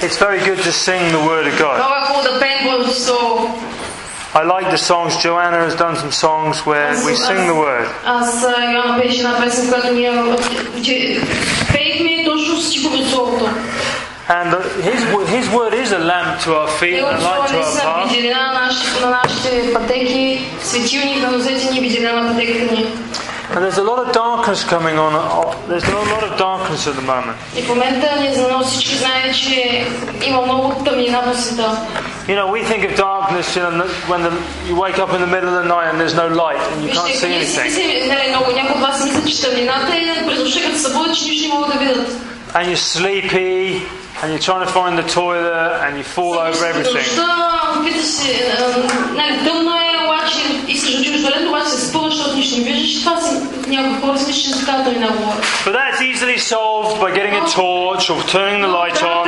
It's very good to sing the Word of God. I like the songs. Joanna has done some songs where we sing the Word. And uh, his, his word is a lamp to our feet and a light to our path. виделина на нашите, на нашите пътеки, светилник на нозете ни, виделина на пътеката ни. And there's a lot of darkness coming on. uh, There's a lot of darkness at the moment. И в момента ние за нас всички знаем, че има много тъмнина по света. You know, we think of darkness you know, when the, you wake up in the middle of the night and there's no light and you can't Вижте, see ние си anything. мислим, нали, много някои от вас мислят, че тъмнината е през нощта, като се събудят, че нищо не могат да видят. And you're sleepy and you're trying to find the toilet and you fall over Събуждаш се през everything. нощта, опиташ се, а, нали, тъмно е, обаче искаш да отидеш в туалет, обаче се But that's easily solved by getting a torch or turning the light on.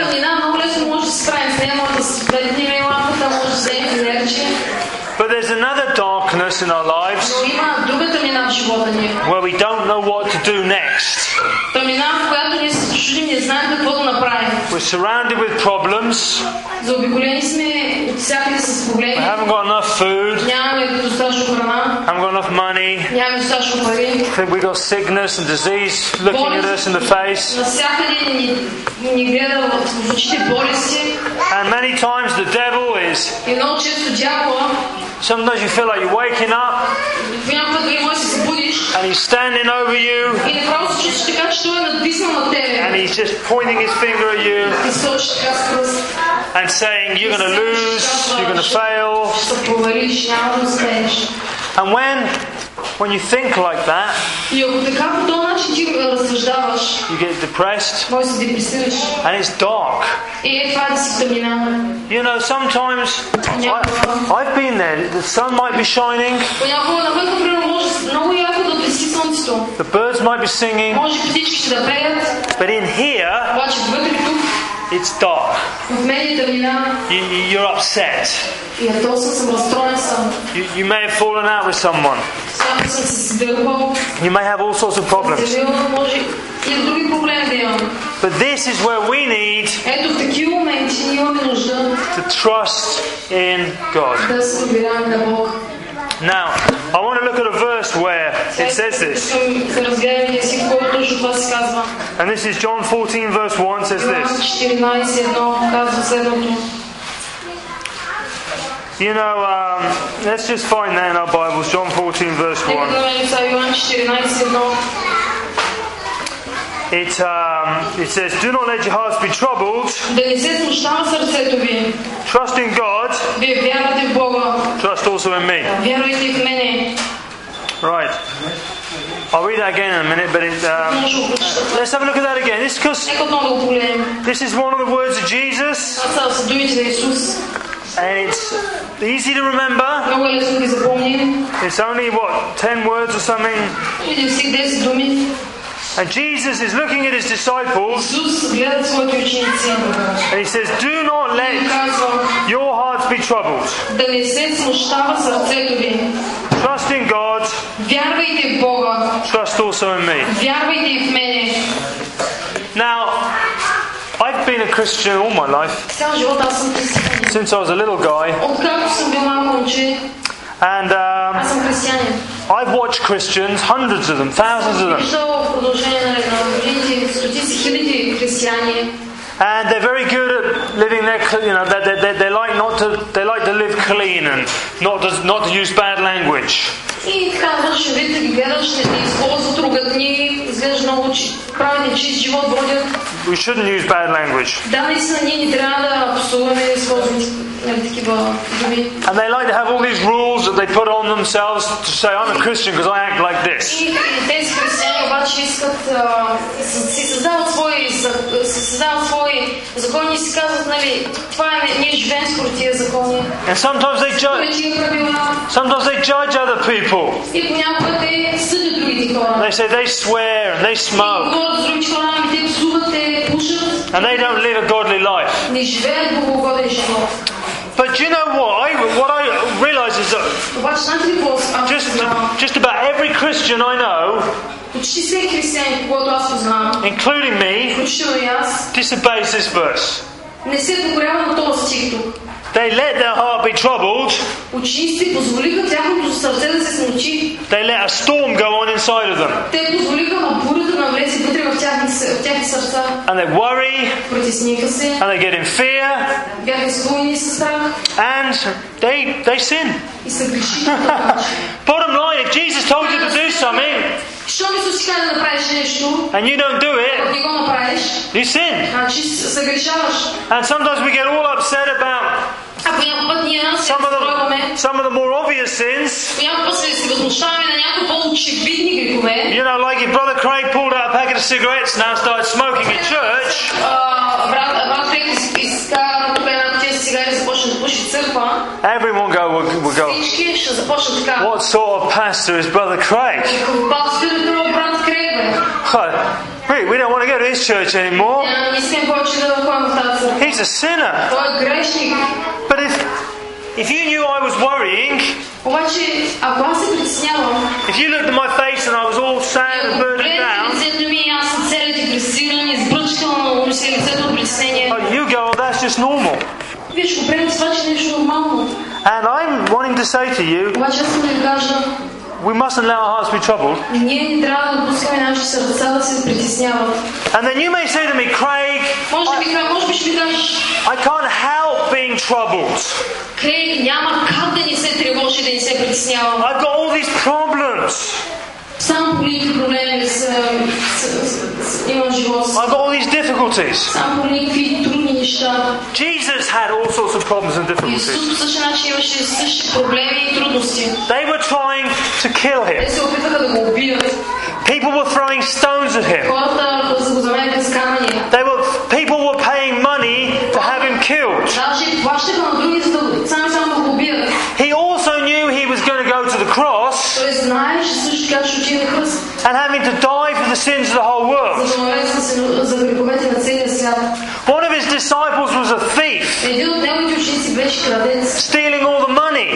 But there's another darkness in our lives where we don't know what to do next. Тъмнина, в която ние се чудим, не знаем какво да направим. We're surrounded with problems. Заобиколени сме от всякъде с We проблеми. haven't got enough food. Нямаме достатъчно храна, Haven't got enough money. нямаме достатъчно пари. think we got sickness and disease looking at us in the face. Навсякъде ни, ни гледа в, в очите болести. And many times the devil is, И много често дявола, sometimes you feel like you're waking up понякога дори може да се събудиш And he's standing over you. And he's just pointing his finger at you. And saying, You're going to lose, you're going to fail. And when when you think like that, you get depressed, and it's dark. You know, sometimes I, have been there. The sun might be shining. The birds might be singing. But in here, it's dark. You, you're upset. You, you may have fallen out with someone. You may have all sorts of problems. But this is where we need to trust in God. Now, I want to look at a verse where it says this. And this is John 14, verse 1 says this. You know, um, let's just find that in our Bibles, John 14, verse 1 it, um, it says, Do not let your hearts be troubled. Trust in God also in me. Right. I'll read that again in a minute, but it, uh, let's have a look at that again. This, this is one of the words of Jesus, and it's easy to remember. It's only, what, 10 words or something? And Jesus is looking at his disciples. And he says, Do not let your hearts be troubled. Trust in God. Trust also in me. Now, I've been a Christian all my life. Since I was a little guy. And um, I've watched Christians, hundreds of them, thousands of them, Виждал в продължение на, на годините стотици хиляди християни. and they're very good at living their, cl- you know, they, they, they, they like not to, they like to live clean and not to, not to use bad language. И така външен вид да ги гледаш, не, не използват ругатни, изглеждаш много чи, праведен чист живот водят. We shouldn't use bad language. Да, наистина ние не трябва да псуваме, да използваме нали, такива думи. And they like to have all these rules that they put on themselves to say, I'm a Christian because I act like this. And sometimes they judge. Sometimes they judge other people. They say they swear and they smoke. And they don't live a godly life. But do you know what? I, what I realise is that just, just about every Christian I know, including me, disobeys this verse. не се покорява на този стих тук. They let their heart be troubled. Учениците позволиха тяхното сърце да се смочи. They let a storm go on inside of them. Те позволиха на бурята да навлезе вътре в тяхните, с- в тяхните сърца. And they worry Притесниха се, and they get in fear бяха изпълнени със страх and they, they sin. и са грешили по този начин. Bottom line, if Jesus told you to do something and you don't do it. You sin. And sometimes we get all upset about some of, the, some of the more obvious sins. You know, like if Brother Craig pulled out a packet of cigarettes now started smoking in church. Everyone go, will, will go. What sort of pastor is Brother Craig? God, we, don't want to go to his church anymore. He's a sinner. But if, if you knew I was worrying, if you looked at my face and I was all sad and burdened down, oh, you go, well, that's just normal. And I'm wanting to say to you, we mustn't let our hearts be troubled. And then you may say to me, Craig, I, I can't help being troubled. I've got all these problems. Some political problems, I've got all these difficulties. Jesus had all sorts of problems and difficulties. They were trying to kill him. People were throwing stones at him. They were people were paying money to have him killed. and having to die for the sins of the whole world. One of his disciples was a thief, stealing all the money.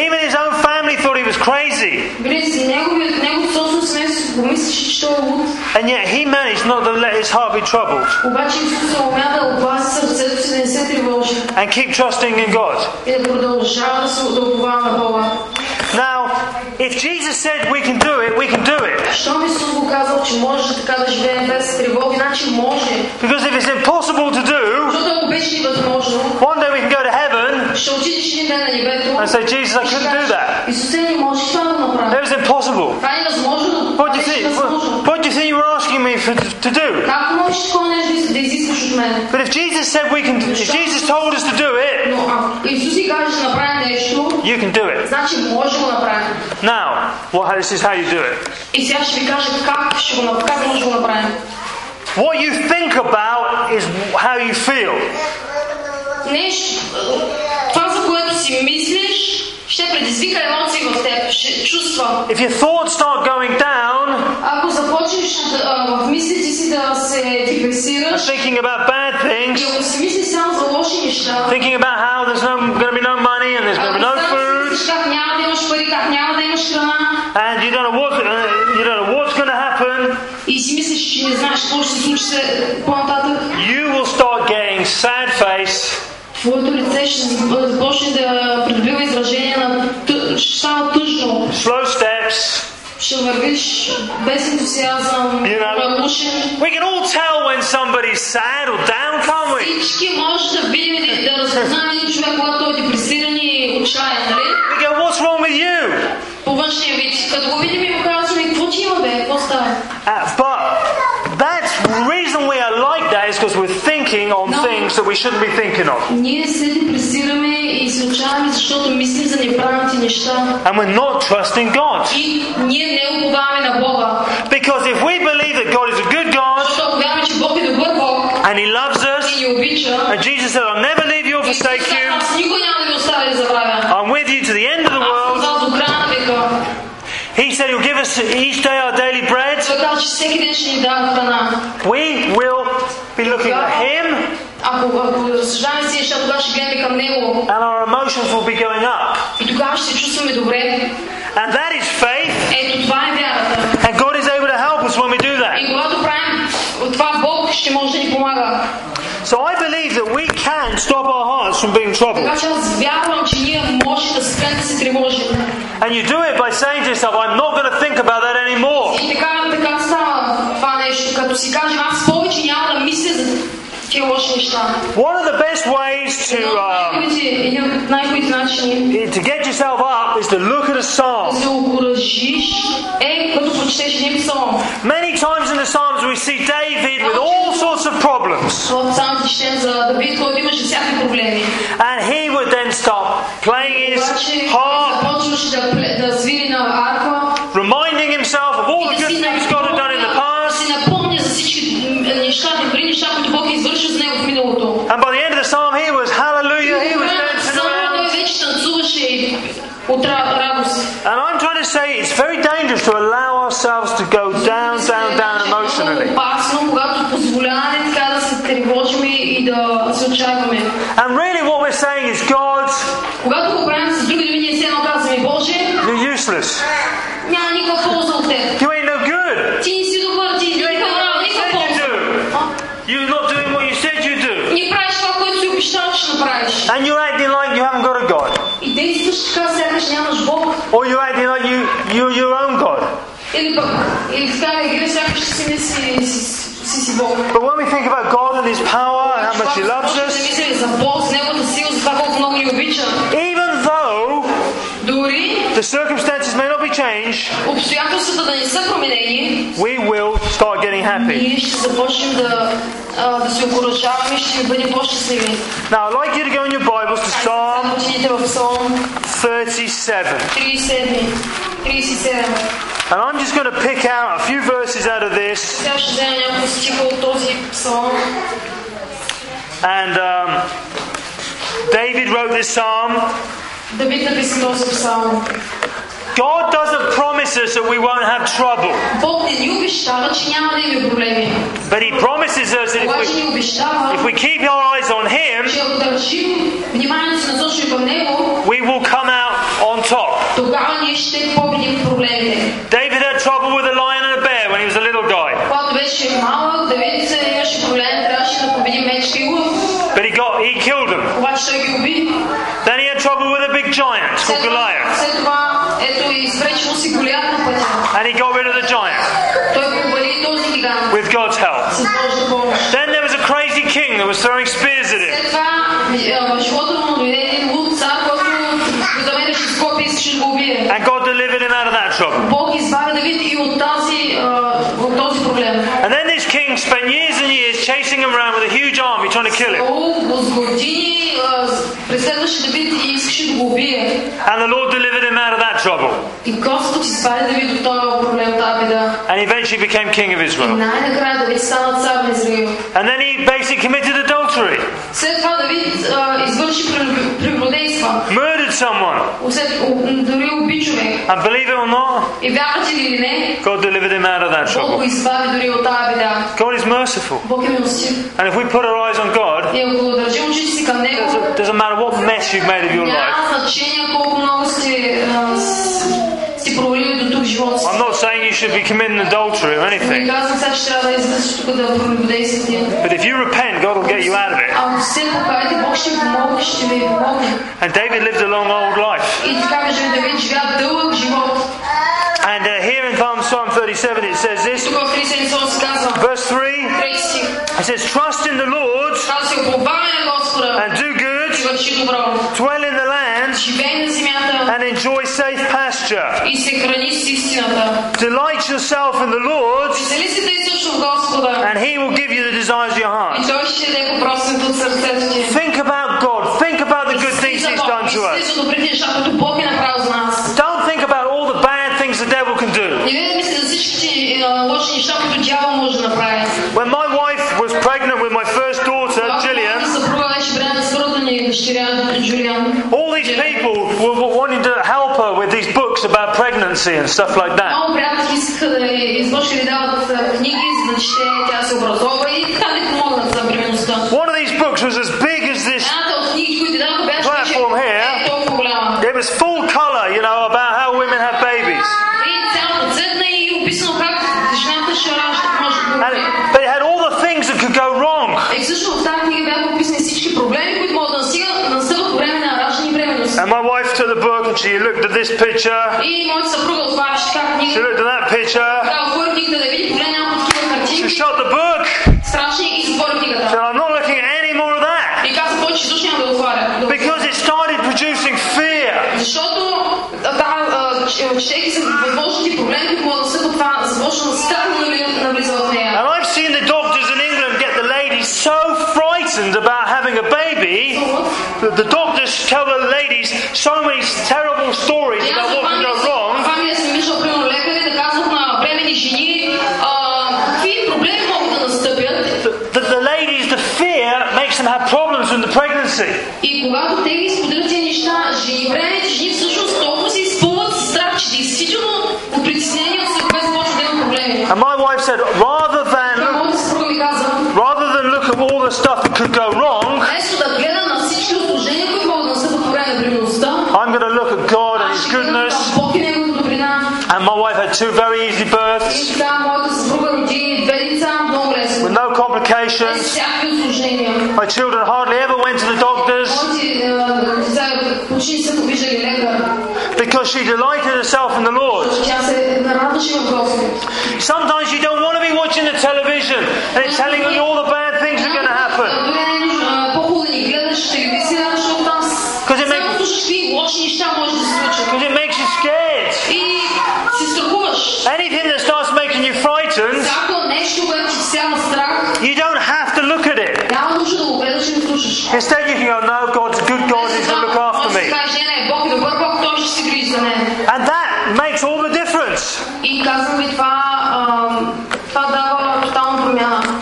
Even his own family thought he was crazy. And yet he managed not to let his heart be troubled. And keep trusting in God. Now, if Jesus said we can do it, we can do it. Щом Исус го казал, че може така да живеем без тревоги, значи може. Because if it's impossible to do, Защото ако беше невъзможно, one day we can go to heaven ще отидеш един ден на небето and say, Jesus, I и ще couldn't do кажеш, that. Исусе, не можеш това да направя. It was impossible. Това е невъзможно, но What това do you беше think? What, възможно. what do you think you were asking me for, to do? Как можеш такова нещо да изискаш от мен? But if Jesus said we can, if Jesus told us to do it, Но ако Исус ни каже да направим нещо, you can do it. значи може да го направим. Now, well, this is how you do it. И сега ще ви кажа как, ще го, нап- как може да го направим. What you think about is how you feel. Нещо, това за което си мислиш, ще предизвика емоции в теб, ще чувства. If your thoughts start going down, Ако започнеш да, а, в мислите си да се депресираш, thinking about bad и things, ако си мислиш само за лоши неща, thinking about how there's no going to be no money and there's going to be no ако само food, мислиш как няма да имаш пари, как няма да имаш храна, and you don't know what uh, you don't know what's going to happen, и си мислиш, че не знаеш какво ще се случи се- по-нататък, you will start getting sad face, твоето лице ще започне да придобива изражение на тъ- ще става тъжно, slow steps. ще вървиш без ентусиазъм, You know. равнушен. We can all tell when somebody's sad or down, can't we? Всички може да видим и да разпознаем един човек, когато е депресиран и отчаян, we shouldn't be thinking of. Ние се депресираме и се отчаяме, защото мислим за неправилните неща. And we're not trusting God. И ние не уповаваме на Бога. Because if we believe that God is a good God Защото ако вярваме, че Бог е добър Бог and He loves и us, ни обича, and Jesus said, I'll never leave you or Исус forsake каза, you, аз никой няма да ви оставя да забравя. I'm with you to the end of the Аз съм world. с вас до края на века. He said He'll give us each day our daily bread. Той каза, че всеки ден ще ни дава храна. We will be looking at Him And our emotions will be going up. And that is faith. And God is able to help us when we do that. So I believe that we can stop our hearts from being troubled. And you do it by saying to yourself, I'm not going to think about that anymore. One of the best ways to um, to get yourself up is to look at a psalm. Many times in the Psalms we see David with all sorts of problems. And he would then start playing his harp. useless. You ain't no good. You ain't no good. You're not doing what you said you do. And you're acting like you haven't got a God. Or you're acting like you, you're your own God. But when we think about God and His power and how much He loves us, the circumstances may not be changed, обстоятелствата да не са променени, we will start getting happy. ние ще започнем да, а, да се окоръжаваме и ще бъдем по-щастливи. Now, I'd like you to go in your Bibles to Psalm Само отидете в Псалм 37. 37. 37. And I'm just going to pick out a few verses out of this Сега ще взема няколко стиха от този псалм. And um, David wrote this psalm. Давид написа този псалм. God doesn't promise us that we won't have trouble, Бог не ни обещава, че няма да имаме проблеми. but He promises us that if Обаче we, ни обещава, if we keep our eyes on Him, че ако държим вниманието си насочено към Него, we will come out on top. тогава ние ще победим проблемите. David giant called Goliath. And he got rid of the giant with God's help. Then there was a crazy king that was throwing spears at him. And God delivered him out of that trouble this king spent years and years chasing him around with a huge army trying to kill him. And the Lord delivered him out of that trouble. And eventually became king of Israel. And then he basically committed adultery. След това Давид а, извърши прелюб- прелюбодейства. murdered someone. След, у- дори уби човек. And believe it or not, И вярвате ли или не, God delivered him out of that Бог го trouble. избави дори от тази беда. God is merciful. Бог е милостив. And if we put our eyes on God, И ако държим очите си към Него, doesn't, doesn't matter what mess you've made of your life. няма значение колко много сте, а, с- сте провалили I'm not saying you should be committing adultery or anything. But if you repent, God will get you out of it. And David lived a long, old life. And uh, here in Psalm 37 it says this. Verse 3 it says, Trust in the Lord and do good. Dwell in the land and enjoy safe pasture. Delight yourself in the Lord and He will give you the desires of your heart. Think about God. Think about the good things He's done to us. wanting to help her with these books about pregnancy and stuff like that. много приятели искаха да й изложили да дават а, книги, за да чете, тя да се образова и така да й помогнат за бременността. One of these books was as big at this picture. She looked at that picture. She shut the book. She said, I'm not looking at any more of that. Because it started producing fear. And I've seen the doctors in England get the lady so frightened about having a baby that the doctors tell the lady. in the pregnancy. И когато те ги споделят тези неща, жени, бременните жени всъщност толкова се изпълват със страх, че действително от притеснение от след което започват да имат проблеми. And my wife said, rather Това than моята съпруга ми каза, rather than look at all the stuff that could go wrong, вместо да гледа на всички осложнения, които могат да настъпят по време на бременността, I'm going to look at God and аз His ще гледам goodness. към Бог и Неговата добрина. And my wife had two very easy births complications. My children hardly ever went to the doctors. Because she delighted herself in the Lord. Sometimes you don't want to be watching the television and it's telling you all the bad things are going to happen. Because it, it makes you scared. Anything that starts making you frightened. You don't have to look at it. Instead, you can go, no, God's good God is going to look after me. And that makes all the difference.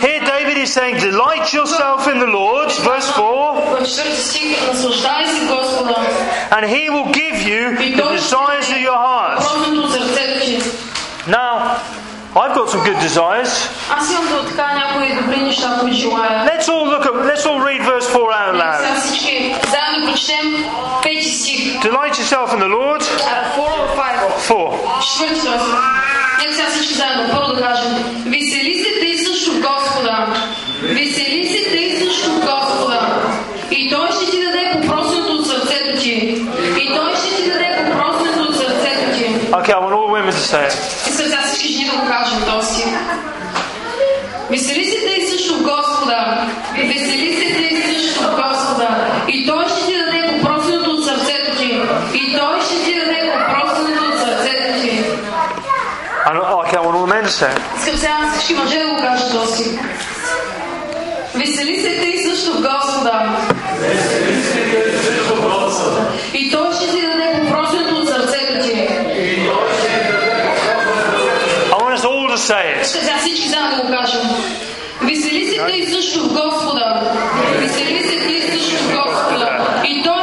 Here, David is saying, delight yourself in the Lord, verse 4, and he will give you the desires of your heart. I've got some good desires. Аз имам да така някои добри неща, които желая. Let's all look at, let's all read verse 4 out Нека loud. сега всички заедно прочетем пети стих. Delight yourself in the Lord, А, Four or five? 4. Четвърти този. Нека сега всички заедно. Първо да кажем. Весели се тъй също в Господа. Весели се тъй също в Господа. И Той ще ти даде по Okay, I want all the women to say it. Искам сега всички жени да го кажем този. Весели се тъй също в Господа. Весели се тъй също в Господа. И Той ще ти даде по просенето от сърцето ти. И Той ще ти даде по просенето от сърцето ти. And okay, I want all the men to say. Искам сега всички мъже да го кажат този. Весели се тъй също в Господа. И want us all to say it. Искам сега всички заедно го кажем. Весели се също в Господа. Весели се тъй също в Господа. И Той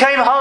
when David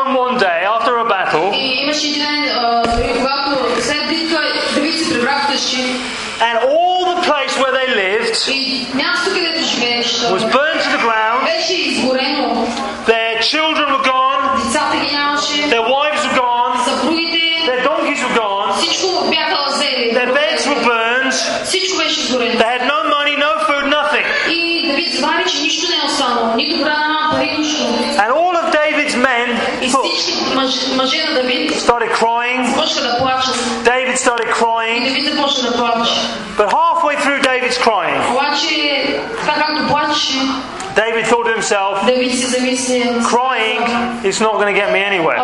Crying is not going to get me anywhere.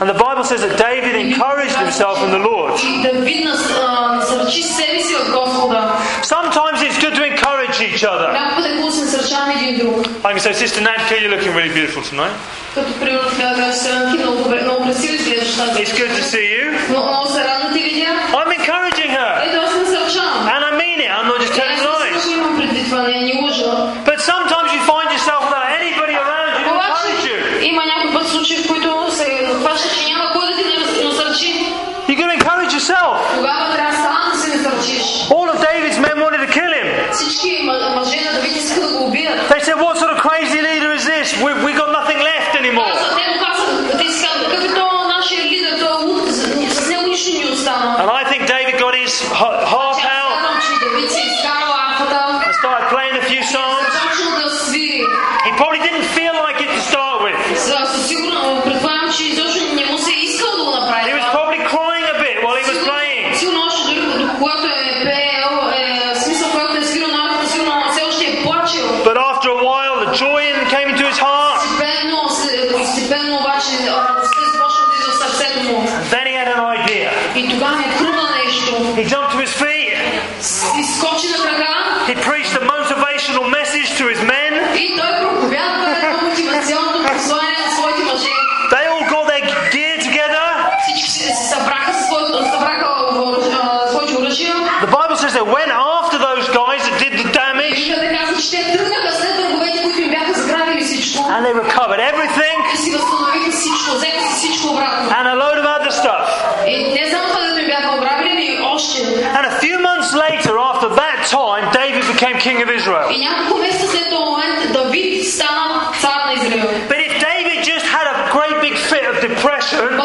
And the Bible says that David encouraged himself in the Lord. Sometimes it's good to encourage each other. I can say, Sister Nadka, you're looking really beautiful tonight. It's good to see you. I'm encouraging her. And I mean it, I'm not just telling lies. But sometimes himself. All of David's men wanted to kill him. They said, What sort of crazy leader is this? We, we got nothing left anymore. And I think David got his heart came into his heart. Then he had an idea. He jumped to his feet. He preached a motivational message to his men. They all got their gear together. The Bible says they went king of Israel. But if David just had a great big fit of depression,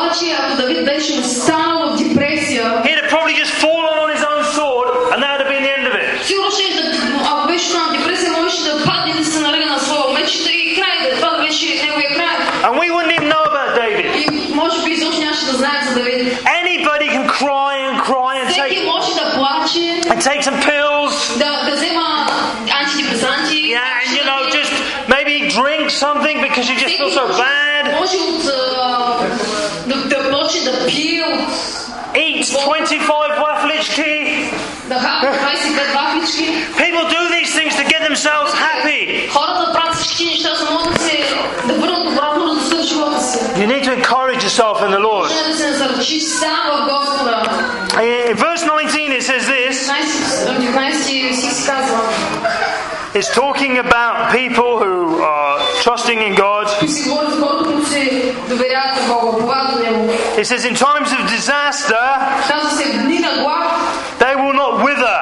yourself in the Lord. Eh, eh, in verse 19 it says this. It's talking about people who are trusting in God. It says, in times of disaster, they will not wither.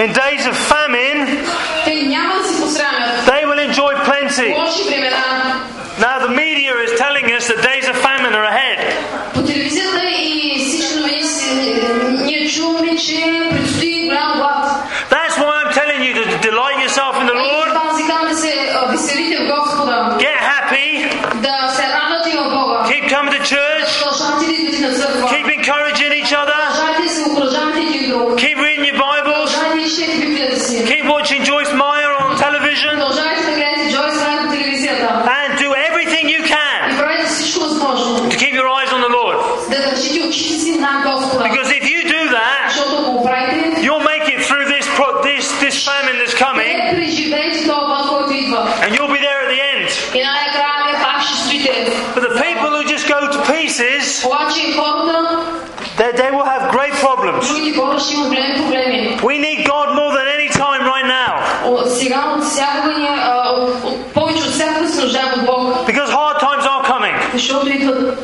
In days of famine, they will enjoy plenty. Now, the meaning that's why I'm telling you to delight yourself in the Lord. Get happy. show do Ítalo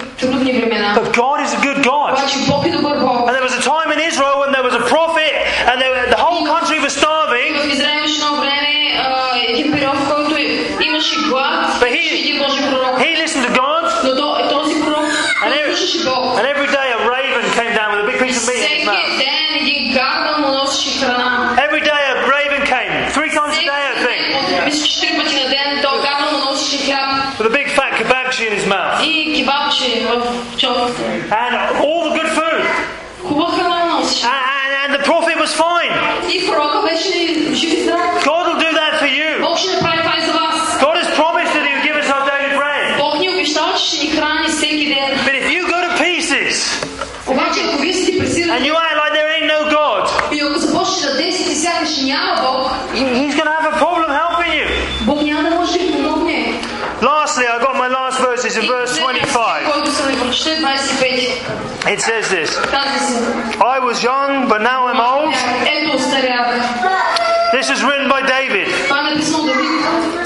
lastly, I got my last verses in verse 25. It says this. I was young, but now I'm old. This is written by David.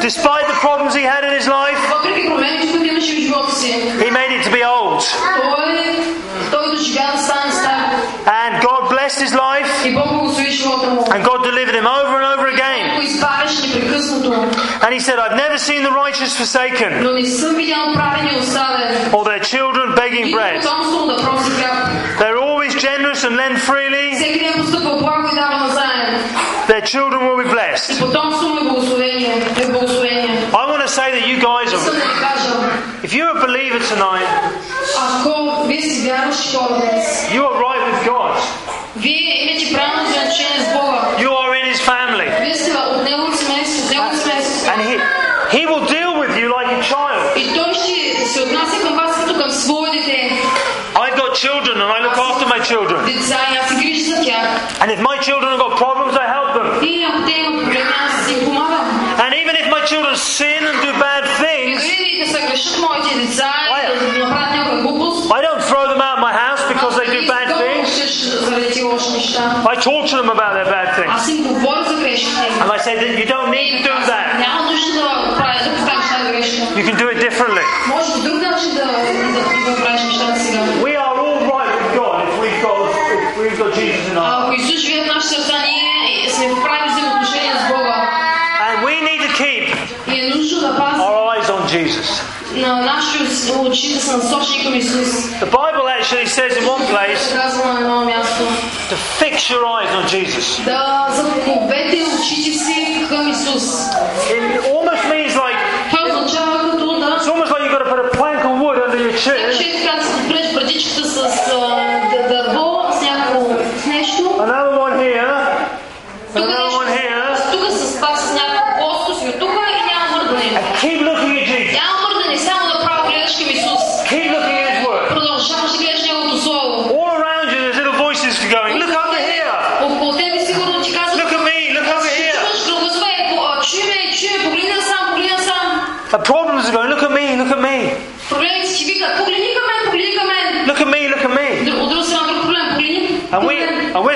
Despite the problems he had in his life, he made it to be old. And God blessed his life, and God delivered him over and over again. And he said, I've never seen the righteous forsaken, or their children begging bread. They're always generous and lend freely. Their children will be blessed. I want to say that you guys are, if you're a believer tonight, you are right with God. I've got children and I look after my children. And if my children have got problems, I help them. And even if my children sin and do bad things, I, I don't throw them out of my house because they do bad things. I talk to them about their bad things. And I say that you don't need to do that. You can do it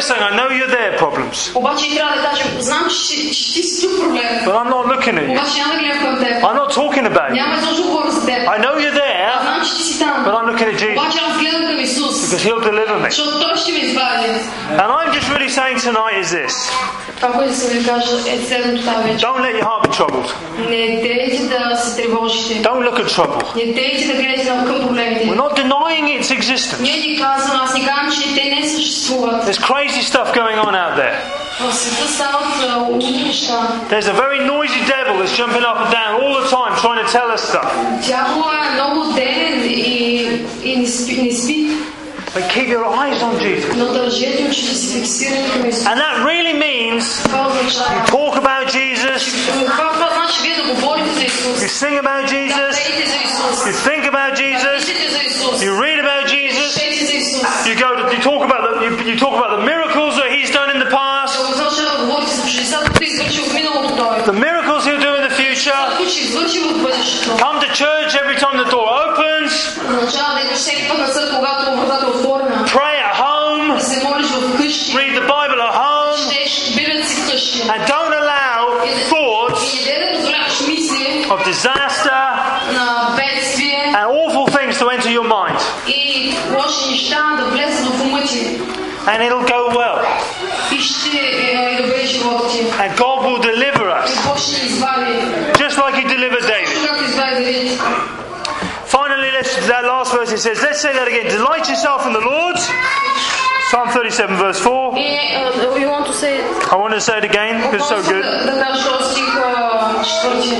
saying, I know you're there. Problems, Обаче и трябва да кажем, знам, че, че ти си тук проблем. but I'm not looking at you. Обаче няма да гледам към теб. I'm not talking about you. Няма изобщо да говоря за теб. I know you're there, Знам, че ти си там. but I'm looking at Jesus Обаче аз гледам към Исус. because He'll deliver me. Защото Той ще ме извади. And I'm just really saying tonight is this: Don't let your heart be troubled. Don't look at trouble. We're not denying its existence. There's crazy stuff going on out there. There's a very noisy devil that's jumping up and down all the time trying to tell us stuff. But keep your eyes on Jesus. And that really means you talk about Jesus, you sing about Jesus, you think about Jesus, you read about Jesus, you go to, you talk about the, you, you talk about the miracles that he's done in the past. The miracles Come to church every time the door opens. Pray at home. Read the Bible at home. And don't allow thoughts of disaster and awful things to enter your mind. And it'll go well. And God will deliver us. last verse it says, let's say that again. Delight yourself in the Lord. Psalm 37, verse 4. И е, you want to say I want to say it again because it's so good. Да, да кажеш този стих а, четвърти.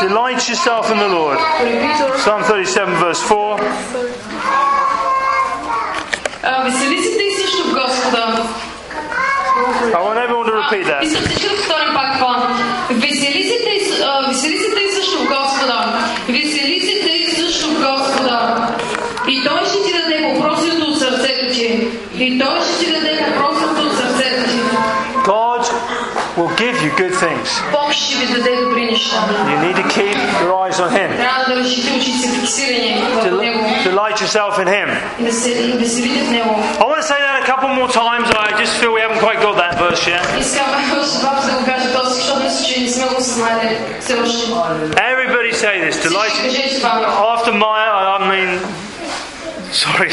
Delight yourself in the Lord. Repeat Psalm 37, verse 4. А, Весели се ти също в Господа. I want everyone to repeat that. Искам всички да повторим пак това. Весели се тъй, а, весели се тъй също в Господа. Весели Господа. И Той ще ти даде попросеното от сърцето ти. И Той ще ти даде попросеното will give you good things. You need to keep your eyes on Him. Del- delight yourself in Him. I want to say that a couple more times. I just feel we haven't quite got that verse yet. Everybody say this. Delight. After Maya, I mean, sorry.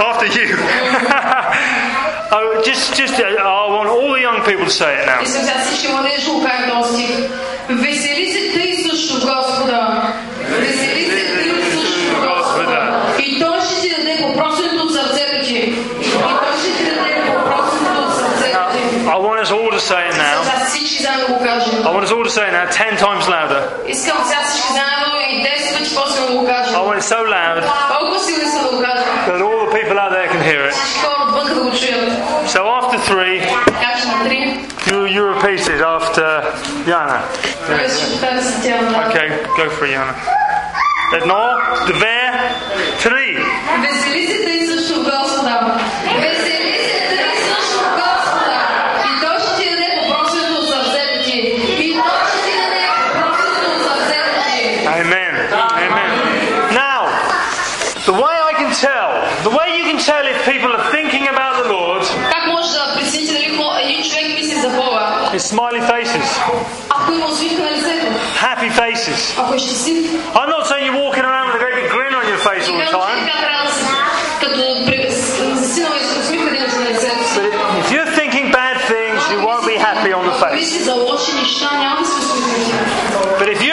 After you. oh, just, just, uh, I want all the young people to say it now. Искам сега всички младежи да го кажат този стих. Весели се тъй също Господа. Весели се тъй също Господа. И Той ще ти даде попросеното от сърцето ти. И Той ще ти даде попросеното от сърцето ти. I want us all to say it now. Сега всички заедно да го кажем. I want us all to say it now, ten times louder. Искам сега всички заедно и 10 пъти после да го кажем. I want it so loud Толкова силно искам да го кажем. that all the people out there can hear it. Всички хора отвън да го чуят. So after three, Кажеш на три. you, you repeat it after Jana. Той ще повтаря след тях. Okay, go for it, Jana. Едно, две, три. Весели faces. I'm not saying you're walking around with a great big grin on your face all the time. But if you're thinking bad things, you won't be happy on the face. But if you